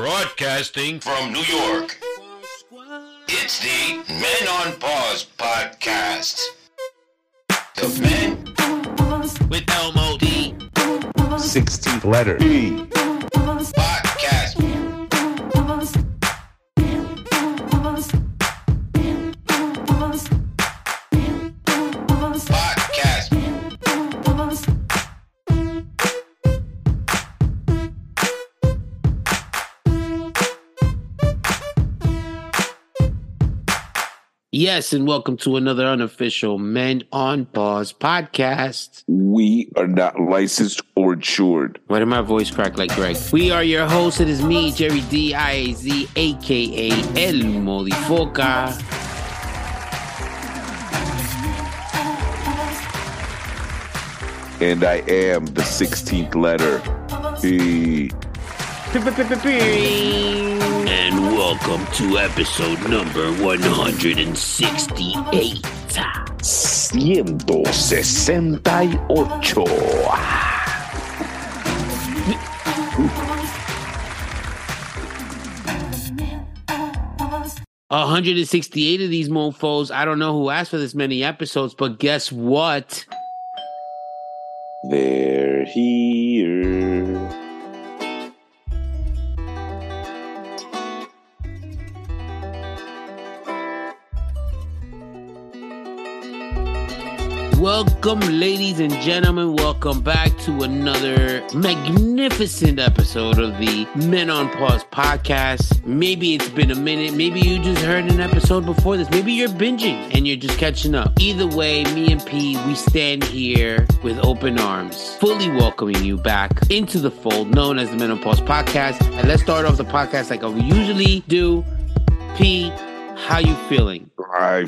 Broadcasting from New York. It's the Men on Pause podcast. The Men with Elmo LMOD 16th letter. E. Yes, and welcome to another unofficial Men on Pause podcast. We are not licensed or insured. Why did my voice crack like Greg? We are your hosts. It is me, Jerry D I A Z, aka El Modifoca. And I am the 16th letter. E. And welcome to episode number 168. 168. 168 of these mofos. I don't know who asked for this many episodes, but guess what? They're here. Welcome, ladies and gentlemen. Welcome back to another magnificent episode of the Men on Pause podcast. Maybe it's been a minute. Maybe you just heard an episode before this. Maybe you're binging and you're just catching up. Either way, me and P, we stand here with open arms, fully welcoming you back into the fold known as the Men on Pause podcast. And let's start off the podcast like we usually do. P, how you feeling? I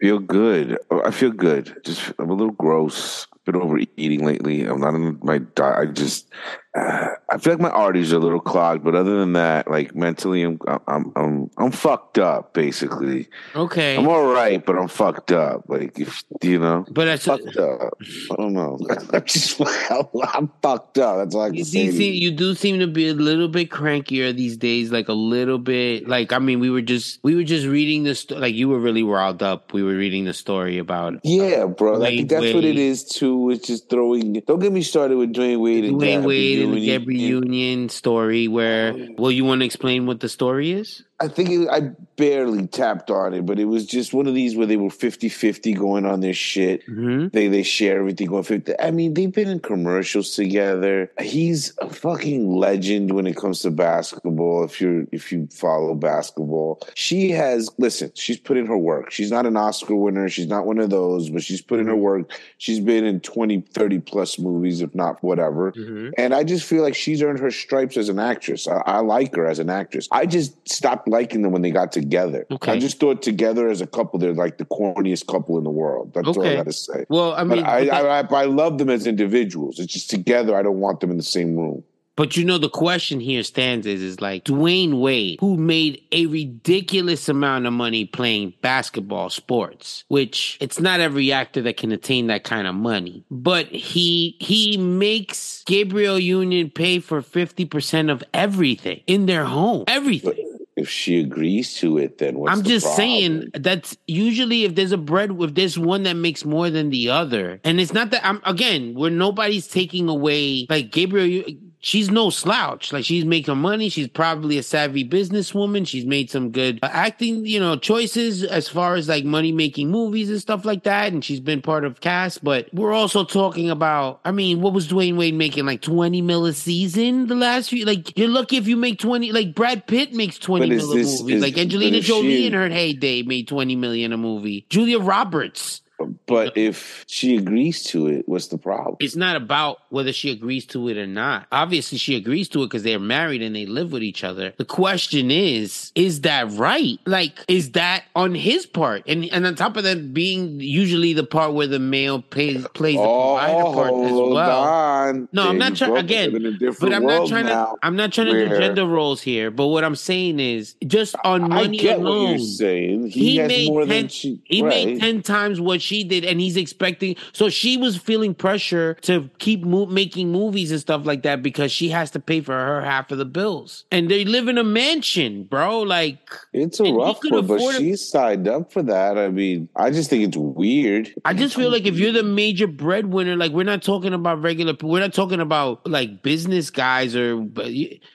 feel good. I feel good. Just I'm a little gross. Been overeating lately. I'm not on my diet. I just uh, I feel like my arteries are a little clogged, but other than that, like mentally, I'm I'm I'm I'm fucked up. Basically, Okay. I'm all right, but I'm fucked up. Like if you know, but that's fucked up. I don't know. I'm just I'm fucked up. That's all I can You say. seem, you. do seem to be a little bit crankier these days, like a little bit. Like I mean, we were just we were just reading this. Like you were really riled up. We were reading the story about Yeah, bro. I Wade think that's what it is too. It's just throwing. Don't get me started with Dwyane Wade and Dwayne Gabby Wade the Union. Gabrielle Union story. Where oh, well, you want to explain what the story is? I think it, I barely tapped on it, but it was just one of these where they were 50-50 going on their shit. hmm They they share everything going 50. I mean, they've been in commercials together. He's a fucking legend when it comes to basketball. If you're if you follow basketball, she has listen. She's put in her work. She's not an Oscar winner. She's not one of those, but she's put in her work. She's been in 20, 30 plus movies, if not whatever. hmm And I just feel like she's earned her stripes as an actress. I, I like her as an actress. I just stopped liking them when they got together. Okay. I just thought together as a couple, they're like the corniest couple in the world. That's all I Okay. got to say. Well, I mean, I, I, I, I love them as individuals. It's just together, I don't want them in the same room. but you know, the question here stands is is like Dwyane Wade, who made a ridiculous amount of money playing basketball sports, which it's not every actor that can attain that kind of money. But he he makes Gabrielle Union pay for fifty percent of everything in their home, everything. If she agrees to it, then what's I'm the just problem? saying that's usually if there's a bread, if there's one that makes more than the other, and it's not that I'm again where nobody's taking away like Gabrielle. you- She's no slouch. Like she's making money. She's probably a savvy businesswoman. She's made some good uh, acting, you know, choices as far as like money making movies and stuff like that. And she's been part of cast. But we're also talking about. I mean, what was Dwyane Wade making? Like twenty mil a season the last few. Like you're lucky if you make twenty. Like Brad Pitt makes twenty But is mil a movie. is- like Angelina Jolie she- in her heyday made 20 million a movie. Julia Roberts. But if she agrees to it, what's the problem? It's not about whether she agrees to it or not. Obviously, she agrees to it because they're married and they live with each other. The question is, is that right? Like, is that on his part? And and on top of that, being usually the part where the male plays plays the provider oh, part as well. on. No, I'm not trying again. In a different But I'm not trying now. to. I'm not trying to do gender roles here. But what I'm saying is, just on I money get alone, what you're saying. He, has made more 10, than she. He right. made ten times what she did and he's expecting. So she was feeling pressure to keep mo- making movies and stuff like that because she has to pay for her half of the bills. And they live in a mansion, bro. Like It's a rough one, but she signed up for that. I mean, I just think it's weird. I just feel like if you're the major breadwinner, like we're not talking about regular, we're not talking about like business guys or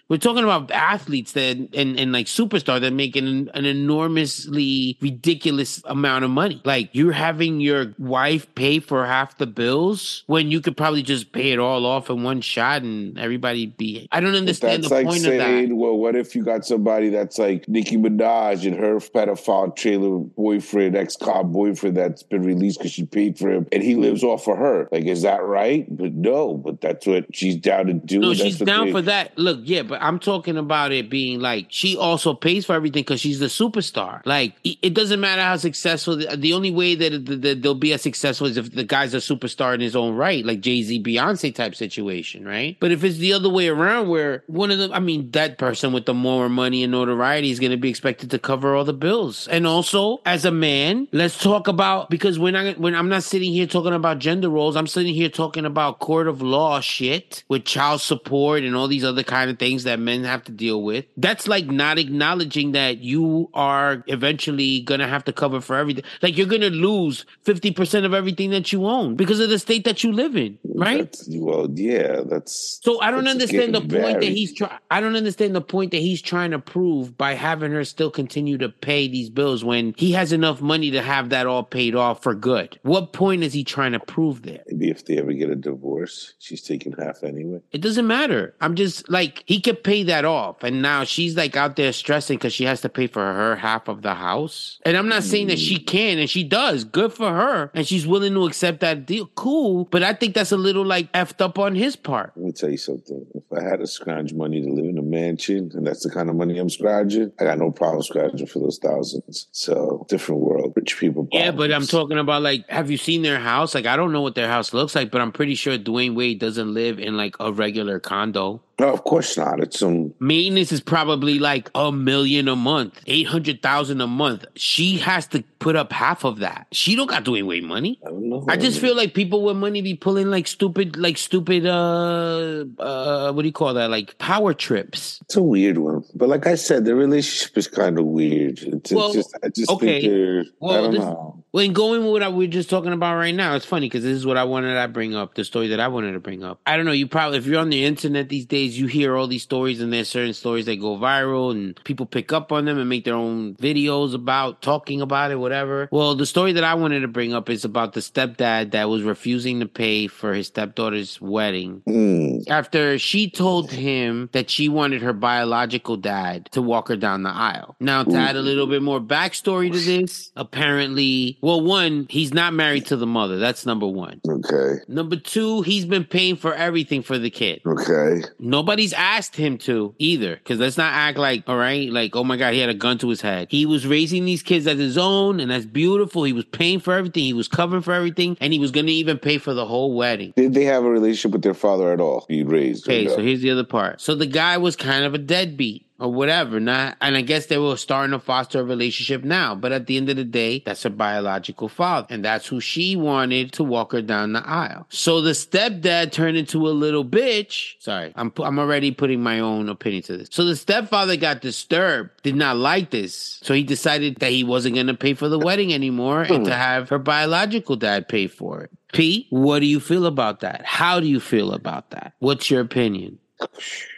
we're talking about athletes that and and like superstars that make an, an enormously ridiculous amount of money. Like you're having your wife pay for half the bills when you could probably just pay it all off in one shot and everybody be. I don't understand the like point of that. saying, well, what if you got somebody that's like Nicki Minaj and her pedophile trailer boyfriend, ex cop boyfriend that's been released because she paid for him and he lives off of her? Like, is that right? But no, but that's what she's down to do. No, That's she's down they- for that. Look, yeah, but I'm talking about it being like she also pays for everything because she's the superstar. Like it doesn't matter how successful. The, the only way that, they'll be as successful is if the guy's a superstar in his own right, like Jay Z, Beyonce type situation, right? But if it's the other way around, where one of them, I mean, that person with the more money and notoriety is going to be expected to cover all the bills. And also, as a man, let's talk about because when I when I'm not sitting here talking about gender roles, I'm sitting here talking about court of law shit with child support and all these other kind of things that men have to deal with. That's like not acknowledging that you are eventually gonna have to cover for everything. Like you're gonna lose 50% of everything that you own because of the state that you live in, right? That's, well, yeah, that's. So I don't understand the point that he's trying. I don't understand the point that he's trying to prove by having her still continue to pay these bills when he has enough money to have that all paid off for good. What point is he trying to prove there? Maybe if they ever get a divorce, she's taking half anyway. It doesn't matter. I'm just like he could pay that off, and now she's like out there stressing because she has to pay for her half of the house. And I'm not saying that she mm. can, and she does. Good for her, and she's willing to accept that deal. Cool, but I think that's a little like effed up on his part. Let me tell you something. If I had to scrounge money to live in a mansion, and that's the kind of money I'm scrounging, I got no problem scrounging for those thousands. So different world, rich people. Yeah, but I'm talking about like, have you seen their house? Like, I don't know what their house looks like, but I'm pretty sure Dwyane Wade doesn't live in like a regular condo. No, of course not. It's some. Maintenance is probably like a million a month, eight hundred thousand a month. She has to put up half of that. She don't got Dwyane Wade money. I don't know. I just feel like people with money be pulling like stupid, like stupid, uh, uh, what do you call that? Like power trips. it's a weird one. But like I said, the relationship is kind of weird. It's, it's just, I just okay. think they're. I don't this- know. When going with what I, we're just talking about right now, it's funny because this is what I wanted to bring up. The story that I wanted to bring up. I don't know. You probably, if you're on the internet these days, you hear all these stories, and there's certain stories that go viral, and people pick up on them and make their own videos about talking about it, whatever. Well, the story that I wanted to bring up is about the stepdad that was refusing to pay for his stepdaughter's wedding Hmm. after she told him that she wanted her biological dad to walk her down the aisle. Now, to add a little bit more backstory to this, apparently, well, one, he's not married to the mother. That's number one. Okay. Number two, he's been paying for everything for the kid. Okay. Nobody's asked him to either. Because let's not act like, all right, like, oh my God, he had a gun to his head. He was raising these kids as his own, and that's beautiful. He was paying for everything, he was covering for everything, and he was going to even pay for the whole wedding. Did they have a relationship with their father at all? Be raised. Okay, so here's the other part. So the guy was kind of a deadbeat or whatever, not and I guess they were starting to foster a relationship now. But at the end of the day, that's her biological father, and that's who she wanted to walk her down the aisle. So the stepdad turned into a little bitch. Sorry, I'm I'm already putting my own opinion to this. So the stepfather got disturbed, did not like this, so he decided that he wasn't going to pay for the wedding anymore and to have her biological dad pay for it. Pete, what do you feel about that? How do you feel about that? What's your opinion?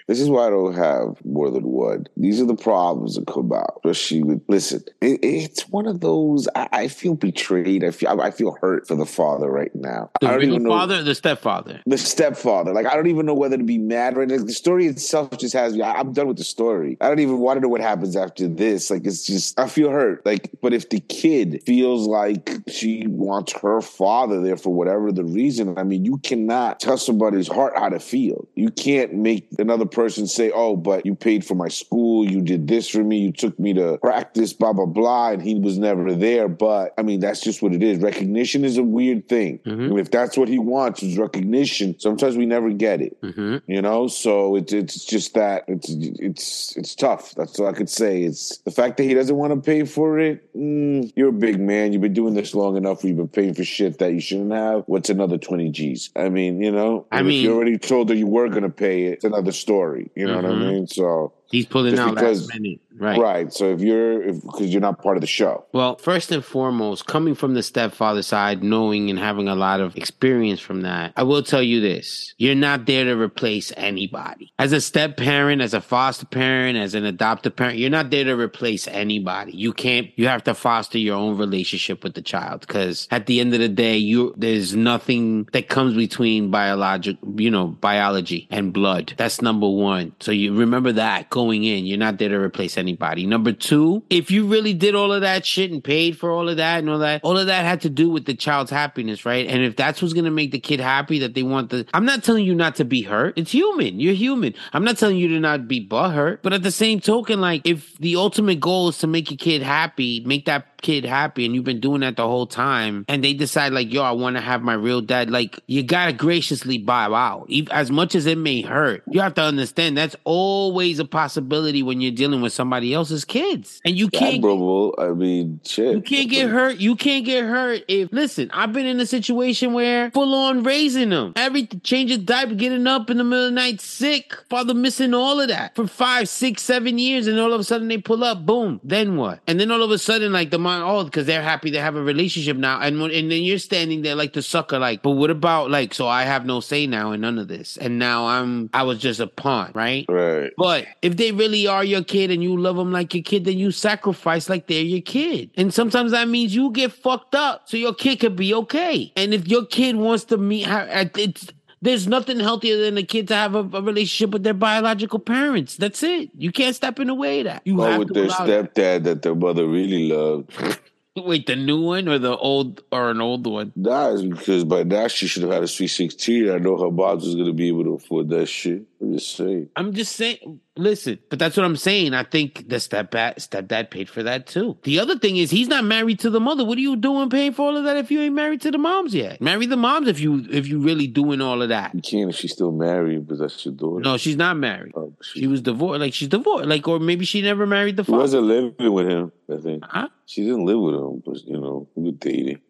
This is why I don't have more than one. These are the problems that come out. But she would listen, it, it's one of those. I, I feel betrayed. I feel I feel hurt for the father right now. The I don't even know father or the stepfather? the stepfather. Like I don't even know whether to be mad right now. The story itself just has me. I, I'm done with the story. I don't even want to know what happens after this. Like it's just I feel hurt. Like, but if the kid feels like she wants her father there for whatever the reason, I mean, you cannot tell somebody's heart how to feel. You can't make another person say, "Oh, but you paid for my school, you did this for me, you took me to practice, blah blah blah," and he was never there. But I mean, that's just what it is. Recognition is a weird thing. Mhm. And if that's what he wants is recognition, sometimes we never get it. hmm You know, so it's it's just that it's it's it's tough. That's all I could say. It's the fact that he doesn't want to pay for it. Mm, you're a big man. You've been doing this long enough. Where you've been paying for shit that you shouldn't have. What's another twenty G's? I mean, you know, I mean- you already told her you were going to pay it. It's another story. You know what I Mhm. mean? So He's pulling out because- last minute. Right. right. So if you're because you're not part of the show, Well, first and foremost, coming from the stepfather side, knowing and having a lot of experience from that, I will tell you this. You're not there to replace anybody. As a step parent, as a foster parent, as an adoptive parent, you're not there to replace anybody. You can't, you have to foster your own relationship with the child because at the end of the day, you, there's nothing that comes between biologic, you know, biology and blood. That's number one. So you remember that going in. You're not there to replace anybody. Number two, if you really did all of that shit and paid for all of that and all that, all of that had to do with the child's happiness, right? And if that's what's gonna make the kid happy, that they want the, I'm not telling you not to be hurt. It's human. You're human. I'm not telling you to not be butthurt. But at the same token, like if the ultimate goal is to make your kid happy, make that kid happy, and you've been doing that the whole time, and they decide like, yo, I want to have my real dad, like you gotta graciously bow out. As much as it may hurt, you have to understand that's always a possibility when you're dealing with somebody else's kids, and you can't. I mean, shit. You can't get hurt. You can't get hurt if listen. I've been in a situation where full on raising them, every change of diaper, getting up in the middle of the night sick, father missing all of that for five, six, seven years, and all of a sudden they pull up, boom. Then what? And then all of a sudden, like the mom, oh, because they're happy they have a relationship now, and when, and then you're standing there like the sucker, like, but what about like? So I have no say now in none of this, and now I'm I was just a pawn, right? Right. But if they really are your kid and you love them like your kid, then you sacrifice like they're your kid. And sometimes that means you get fucked up so your kid could be okay. And if your kid wants to meet her, it's there's nothing healthier than a kid to have a, a relationship with their biological parents. That's it. You can't step in the way of that. You Or have with to their allow that. stepdad that their mother really loved. Wait, the new one or the old or an old one? Nah, because by now she should have had a sweet sixteen. I know her mom was gonna be able to afford that shit. I'm just saying. I'm just saying. Listen, but that's what I'm saying. I think the stepdad stepdad paid for that too. The other thing is he's not married to the mother. What are you doing paying for all of that if you ain't married to the moms yet? Marry the moms if you if you really doing all of that. You can't if she's still married, but that's your daughter. No, she's not married. Oh, she, She was divorced. Like she's divorced. Like or maybe she never married the she father. wasn't living with him. I think Huh? she didn't live with him, but you know, we were dating.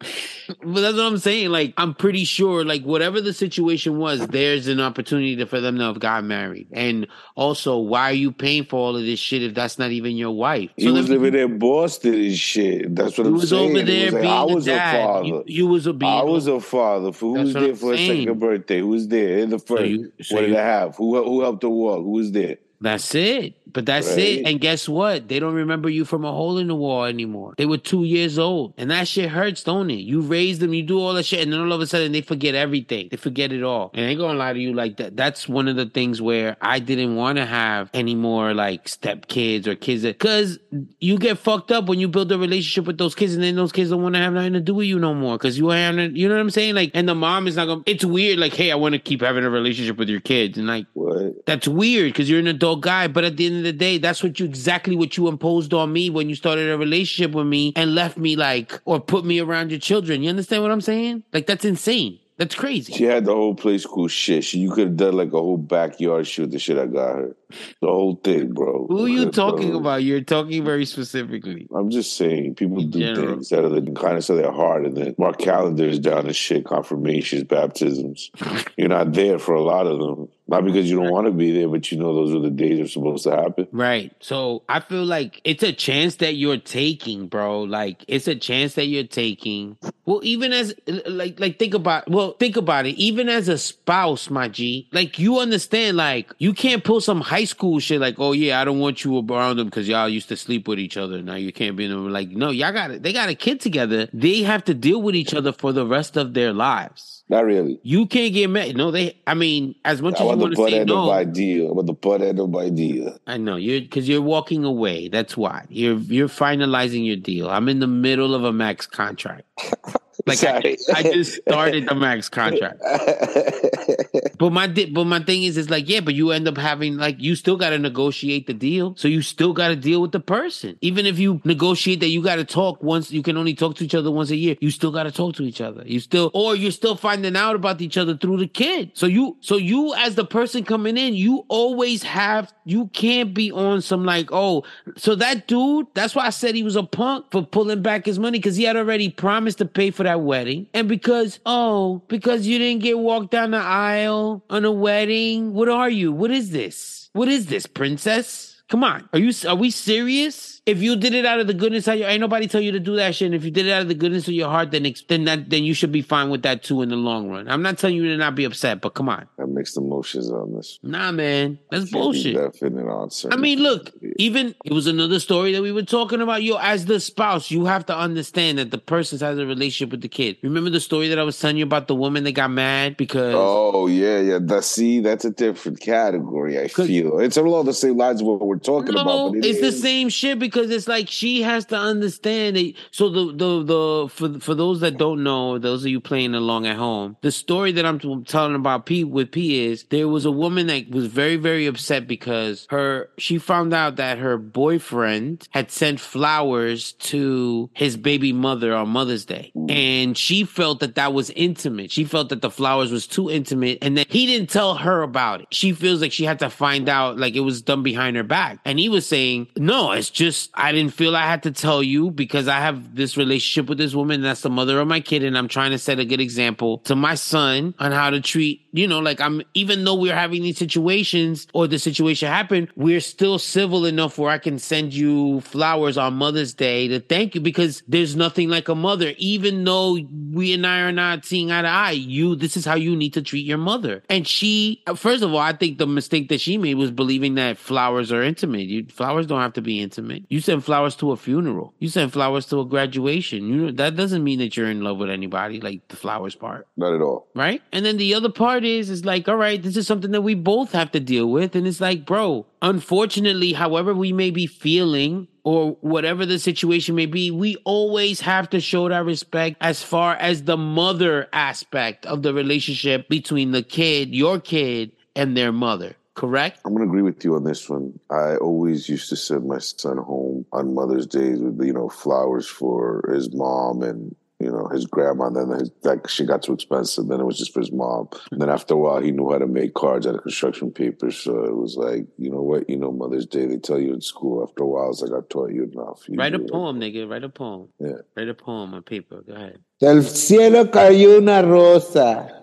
But that's what I'm saying. Like I'm pretty sure, like whatever the situation was, there's an opportunity for them to have got married. And also, why are you paying for all of this shit if that's not even your wife? He was living in Boston and shit. That's what I'm was saying. over there was like, being I a was dad. a father. You, you was a being. I was a father. For who was there I'm for a second birthday? Who was there? In the first. you- so what did you- I have? Who who helped her walk? Who was there? That's it. But that's Right. it. And guess what? They don't remember you from a hole in the wall anymore. They were two years old. And that shit hurts, don't it? You raise them, you do all that shit, and then all of a sudden they forget everything. They forget it all. And I ain't gonna lie to you like that. That's one of the things where I didn't want to have any more like step kids or kids that cause you get fucked up when you build a relationship with those kids and then those kids don't want to have nothing to do with you no more. Cause you have you know what I'm saying? Like and the mom is not gonna it's weird, like, hey, I want to keep having a relationship with your kids. And like What? that's weird because you're an adult guy, but at the end of the day, that's what you exactly what you imposed on me when you started a relationship with me and left me like or put me around your children. You understand what I'm saying? Like that's insane. That's crazy. She had the whole play school shit. She, you could have done like a whole backyard shoot. the shit I got her. The whole thing, bro. Who are you Bro. talking about? You're talking very specifically. I'm just saying, people In do general. things out of the kindness of their heart, and then mark calendars down and shit, confirmations, baptisms. You're not there for a lot of them, not because you don't want to be there, but you know those are the days are supposed to happen. Right. So I feel like it's a chance that you're taking, bro. Like it's a chance that you're taking. Well, even as like like think about well, think about it. Even as a spouse, my G, like you understand, like you can't pull some high school shit like, oh yeah, I don't want you around them because y'all used to sleep with each other. Now you can't be in them. Like, no, y'all got it. They got a kid together. They have to deal with each other for the rest of their lives. Not really. You can't get mad. No, they. I mean, as much I as you want to say no, my deal. I want the butt end of my deal. I know you're because you're walking away. That's why you're you're finalizing your deal. I'm in the middle of a max contract. Like I, I just started the max contract. But my di- but my thing is, is like, yeah, but you end up having like you still got to negotiate the deal, so you still got to deal with the person. Even if you negotiate that you got to talk once, you can only talk to each other once a year. You still got to talk to each other. You still, or you're still finding out about each other through the kid. So you, so you as the person coming in, you always have, you can't be on some like, oh, so that dude, that's why I said he was a punk for pulling back his money because he had already promised to pay for that wedding, and because oh, because you didn't get walked down the aisle on a wedding. What are you? What is this? What is this, princess? Come on, are you? Are we serious? If you did it out of the goodness of your, ain't nobody tell you to do that shit. And if you did it out of the goodness of your heart, then then that then you should be fine with that too in the long run. I'm not telling you to not be upset, but come on, I mixed emotions on this. nah, man, that's bullshit. Definite answer. I mean, look, even it was another story that we were talking about. Yo, as the spouse, you have to understand that the person has a relationship with the kid. Remember the story that I was telling you about the woman that got mad because Oh yeah, yeah. That see, that's a different category. I feel it's along the same lines of what we're talking no, about. But it it's the same shit because it's like she has to understand it. So the the the for for those that don't know, those of you playing along at home, the story that I'm telling about P with P is there was a woman that was very very upset because her she found out that her boyfriend had sent flowers to his baby mother on Mother's Day, mm. and she felt that that was intimate. She felt that the flowers was too intimate, and that he didn't tell her about it. She feels like she had to find out, like it was done behind her back. And he was saying, "No, it's just I didn't feel I had to tell you because I have this relationship with this woman. That's the mother of my kid, and I'm trying to set a good example to my son on how to treat. You know, like I'm even though we're having these situations or the situation happened, we're still civil enough where I can send you flowers on Mother's Day to thank you because there's nothing like a mother. Even though we and I are not seeing eye to eye, you this is how you need to treat your mother. And she, first of all, I think the mistake that she made was believing that flowers are intimate. You flowers don't have to be intimate. You send flowers to a funeral. You send flowers to a graduation. You know that doesn't mean that you're in love with anybody. Like the flowers part not at all. right? And then the other part is is like, all right, this is something that we both have to deal with, and it's like, bro, unfortunately, however we may be feeling or whatever the situation may be, we always have to show that respect as far as the mother aspect of the relationship between the kid, your kid, and their mother. Correct? I'm gonna agree with you on this one. I always used to send my son home on Mother's Day with you know flowers for his mom and you know his grandma. And then his, that shit got too expensive. Then it was just for his mom. And then after a while, he knew how to make cards out of construction paper. So it was like, you know what, you know, Mother's Day they tell you in school. After a while, it's like I taught you enough. You Write a do it. poem, nigga. Write a poem. Yeah. Write a poem on paper. Go ahead. Del cielo cayó una rosa.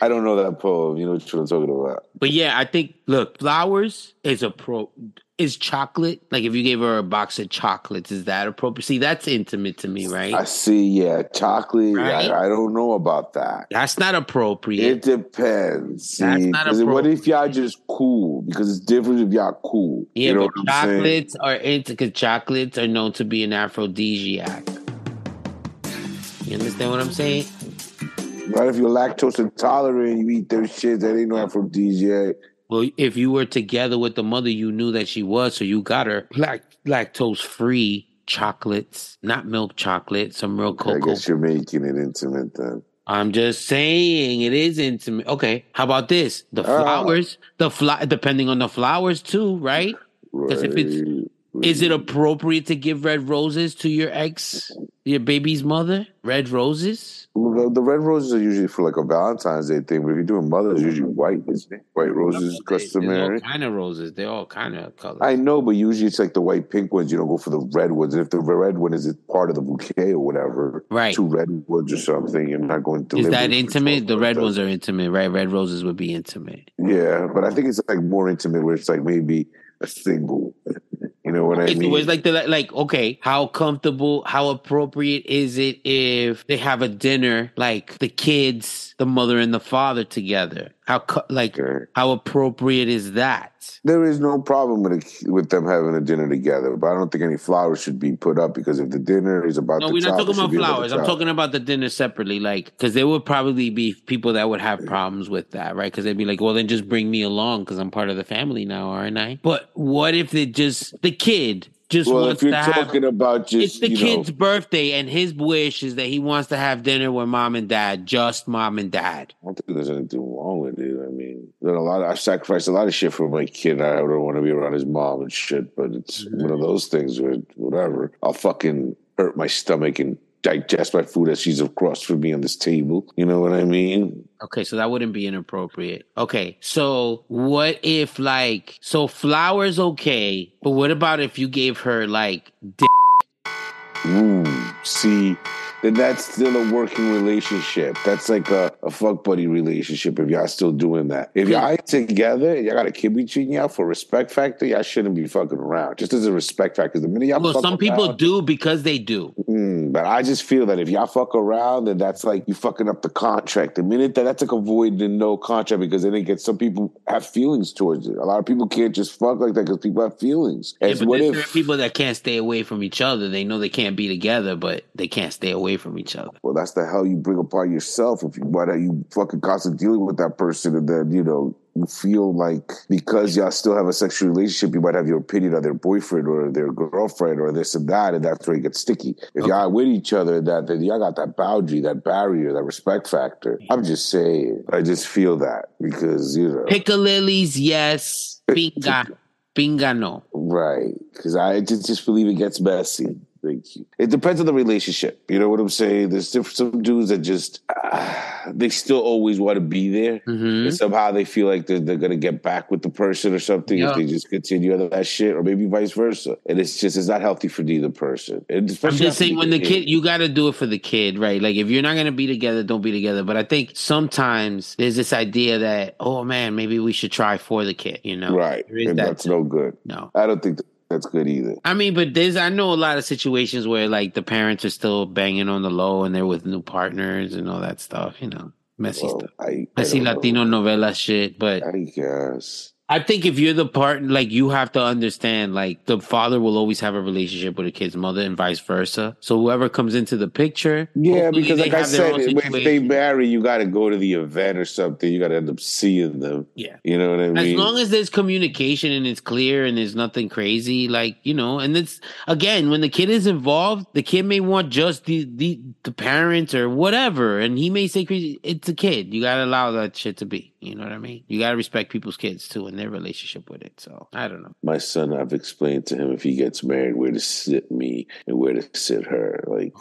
I don't know that poem. You know what I'm talking about? But yeah, I think look, flowers is a pro is chocolate. Like if you gave her a box of chocolates, is that appropriate? See, that's intimate to me, right? I see. Yeah, chocolate. Right? I, I don't know about that. that's not appropriate. It depends. See, That's not 'cause what if y'all just cool? Because it's different if y'all cool. yeah, you know but chocolates are into because chocolates are known to be an aphrodisiac. You understand what I'm saying? What if you're lactose intolerant? You eat them shit that ain't no aphrodisiac. Well, if you were together with the mother, you knew that she was, so you got her lact- lactose free chocolates, not milk chocolate, some real cocoa. I guess you're making it intimate then. I'm just saying it is intimate. Okay, how about this? The Ah. flowers, the fly, depending on the flowers too, right? Because if it's- Right. Is it appropriate to give red roses to your ex, your baby's mother? Red roses? The, the red roses are usually for like a Valentine's Day thing, but if you're doing Mother's, usually white, isn't it? White roses is customary. All kind of roses. They're all kind of colors. I know, but usually it's like the white pink ones. You don't go for the red ones. And if the red one is part of the bouquet or whatever, Right. two red ones or something, you're not going to. Is that intimate? The red ones are intimate, right? Red roses would be intimate. Yeah, but I think it's like more intimate where it's like maybe a single. Know what I mean? so it's like the like okay, how comfortable, how appropriate is it if they have a dinner like the kids, the mother and the father together? How like how appropriate is that? There is no problem with it, with them having a dinner together, but I don't think any flowers should be put up because if the dinner is about No, we're not talking about flowers. I'm talking about the dinner separately, like because there would probably be people that would have problems with that, right? Because they'd be like, "Well, then just bring me along because I'm part of the family now, aren't I?" But what if it just the kid just well, wants if you're to have. talking about just It's the kid's know, birthday, and his wish is that he wants to have dinner with mom and dad, just mom and dad. I don't think there's anything wrong with it. I mean, there's a lot. Of, I sacrificed a lot of shit for my kid. I don't want to be around his mom and shit, but it's Mm-hmm. one of those things where whatever. I'll fucking hurt my stomach and digest my food as she's across from me on this table. You know what I mean? Okay, so that wouldn't be inappropriate. Okay, so what if like so flowers okay, but what about if you gave her like? Ooh, see, then that's still a working relationship. That's like a, a fuck buddy relationship if y'all still doing that. If y'all ain't together, y'all got a kid between y'all for respect factor, y'all shouldn't be fucking around. Just as a respect factor. The minute y'all Well, some people around- do because they do. Mm, but I just feel that if y'all fuck around, then that's like you fucking up the contract. The minute that that's like a void and no contract because then it gets some people have feelings towards it. A lot of people can't just fuck like that because people have feelings. Yeah, And but what if? certain people that can't stay away from each other. They know they can't be together, but they can't stay away from each other. well, that's the hell you bring upon yourself if you why are you fucking constantly dealing with that person and then you know you feel like because y'all still have a sexual relationship, you might have your opinion on their boyfriend or their girlfriend or this and that, and that's where it gets sticky. If y'all with each other, that then y'all got that boundary, that barrier, that respect factor. I'm just saying, I just feel that because you know, Piccalillies, yes. Pinga. Pinga, no. right? Because I just just believe it gets messy. Thank you. It depends on the relationship. You know what I'm saying? There's some dudes that just ah, they still always want to be there. hmm and somehow they feel like they're, they're gonna get back with the person or something Yeah. if they just continue on that shit, or maybe vice versa. And it's just it's not healthy for neither person. And I'm just saying when the get kid, you got to do it for the kid, right? Like if you're not going to be together, don't be together. But I think sometimes there's this idea that, oh man, maybe we should try for the kid, you know? right, and that that's no good. No. I don't think that's good either. I mean, but there's I know a lot of situations where like the parents are still banging on the low and they're with new partners and all that stuff, you know, messy Well, stuff, I, I messy don't know. Latino novela shit. But I guess. I think if you're the part, like you have to understand, like the father will always have a relationship with a kid's mother and vice versa. So whoever comes into the picture, Yeah, because like I said, if they marry, you got to go to the event or something. You got to end up seeing them. Yeah. You know what I mean? As long as there's communication and it's clear and there's nothing crazy, like you know, and it's again when the kid is involved, the kid may want just the the, the parents or whatever, and he may say crazy. It's a kid. You gotta allow that shit to be. You know what I mean? You gotta respect people's kids too and their relationship with it. So I don't know. my son, I've explained to him if he gets married, where to sit me and where to sit her. Like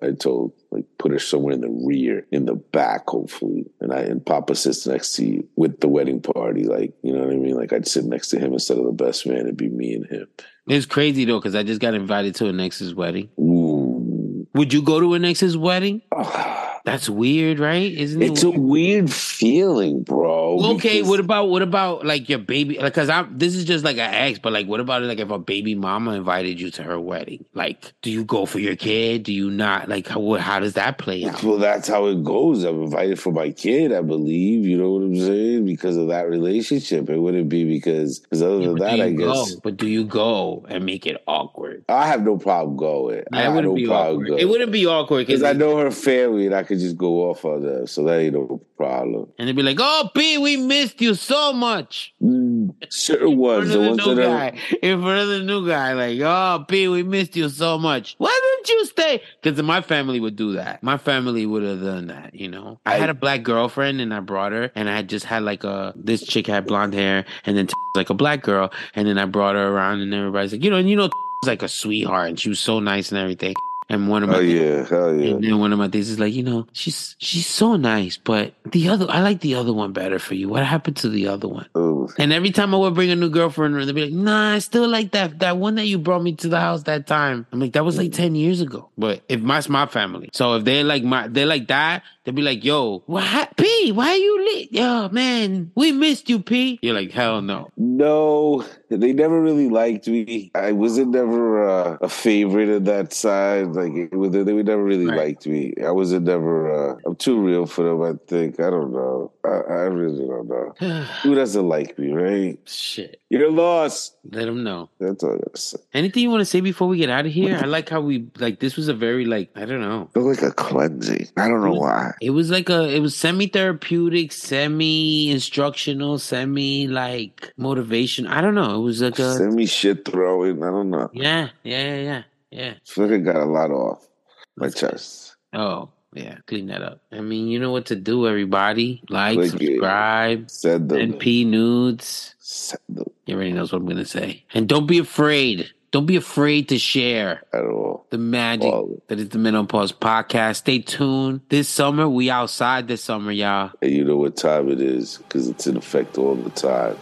I told, like put her somewhere in the rear, in the back, hopefully. And I and Papa sits next to you with the wedding party. Like you know what I mean? Like I'd sit next to him instead of the best man. It'd be me and him. It's crazy though because I just got invited to an ex's wedding. Ooh. Would you go to an ex's wedding? Ah, That's weird, right? Isn't it? It's a weird? weird feeling, bro. Okay, what about what about like your baby? Like, cause I'm this is just like an ex, but like, what about like if a baby mama invited you to her wedding? Like, do you go for your kid? Do you not? Like, how how does that play out? Well, that's how it goes. I'm invited for my kid, I believe. You know what I'm saying? Because of that relationship. It wouldn't be because, because other Yeah, than that, I you guess? But do you go and make it awkward? I have no problem going. I have no be problem awkward. going. It wouldn't be awkward because I know her family and I could just go off on that, So that ain't no problem. and they'd be like, "Oh, P, we missed you so much." Mm, In front the of the new guy, in front of the new guy, like, "Oh, P, we missed you so much. Why didn't you stay?" Because my family would do that. My family would have done that. You know, I, I- had a black girlfriend and I brought her, and I just had like a this chick had blonde hair, and then like a black girl, and then I brought her around, and everybody's like, you know, and you know, was like a sweetheart, and she was so nice and everything. And one of my Oh, yeah. Hell yeah. and then one of my days is like, you know, she's she's so nice, but the other I like the other one better for you. What happened to the other one? Ooh. And every time I would bring a new girlfriend, they'd be like, "Nah, I still like that that one that you brought me to the house that time." I'm like, "That was like mm. ten years ago." But if my my family, so if they're like my they're like that, they'd be like, "Yo, what, P? Why you lit? Yo, man, we missed you, P." You're like, "Hell no." No, they never really liked me. I wasn't never uh, a favorite of that side. Like it was, they never really Right. liked me. I wasn't never. Uh, I'm too real for them. I think. I don't know. I, I really don't know. Who doesn't like me, right? Shit. You're lost. Let them know. That's all I gotta say. Anything you want to say before we get out of here? I like how we like this was a very like I don't know. Feel like a cleansing. I don't know why. It was like a it was semi therapeutic, semi instructional, semi like motivation. I don't know. It was like a Send me shit throwing. I don't know. yeah, yeah, yeah, yeah, yeah. I feel like I got a lot off my That's good. chest. Oh, yeah, clean that up. I mean, you know what to do, everybody. Like, Click it. subscribe, Said them. NP nudes. Said them You already knows what I'm gonna say. And don't be afraid. Don't be afraid to share at all. the magic All that is the Men on Pause podcast. Stay tuned. This summer, we outside this summer, y'all. And you know what time it is because it's in effect all the time.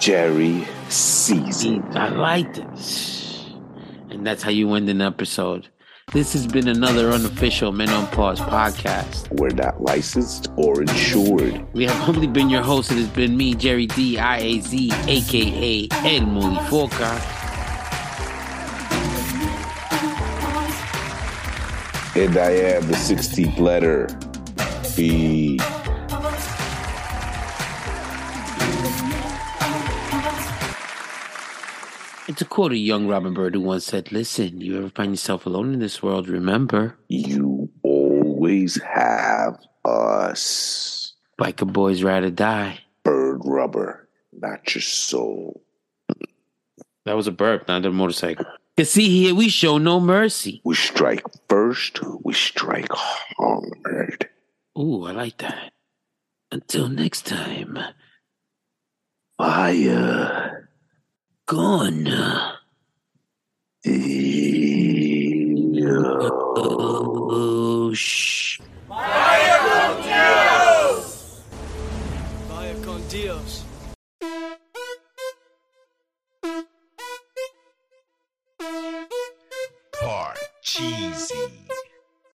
Jerry season. I like this. And that's how you end an episode. This has been another unofficial Men on Pause podcast. We're not licensed or insured. We have humbly been your host. It has been me, Jerry D I A Z, aka El Molifoca. And I am the 16th letter. B. It's a quote a young Robin Bird who once said, Listen, you ever find yourself alone in this world, remember, You always have us. biker boys ride or die. Bird rubber, not your soul. That was a burp, not a motorcycle. You see here, we show no mercy. We strike first, we strike hard. Ooh, I like that. Until next time, Fire. Gone. Ew. Oh,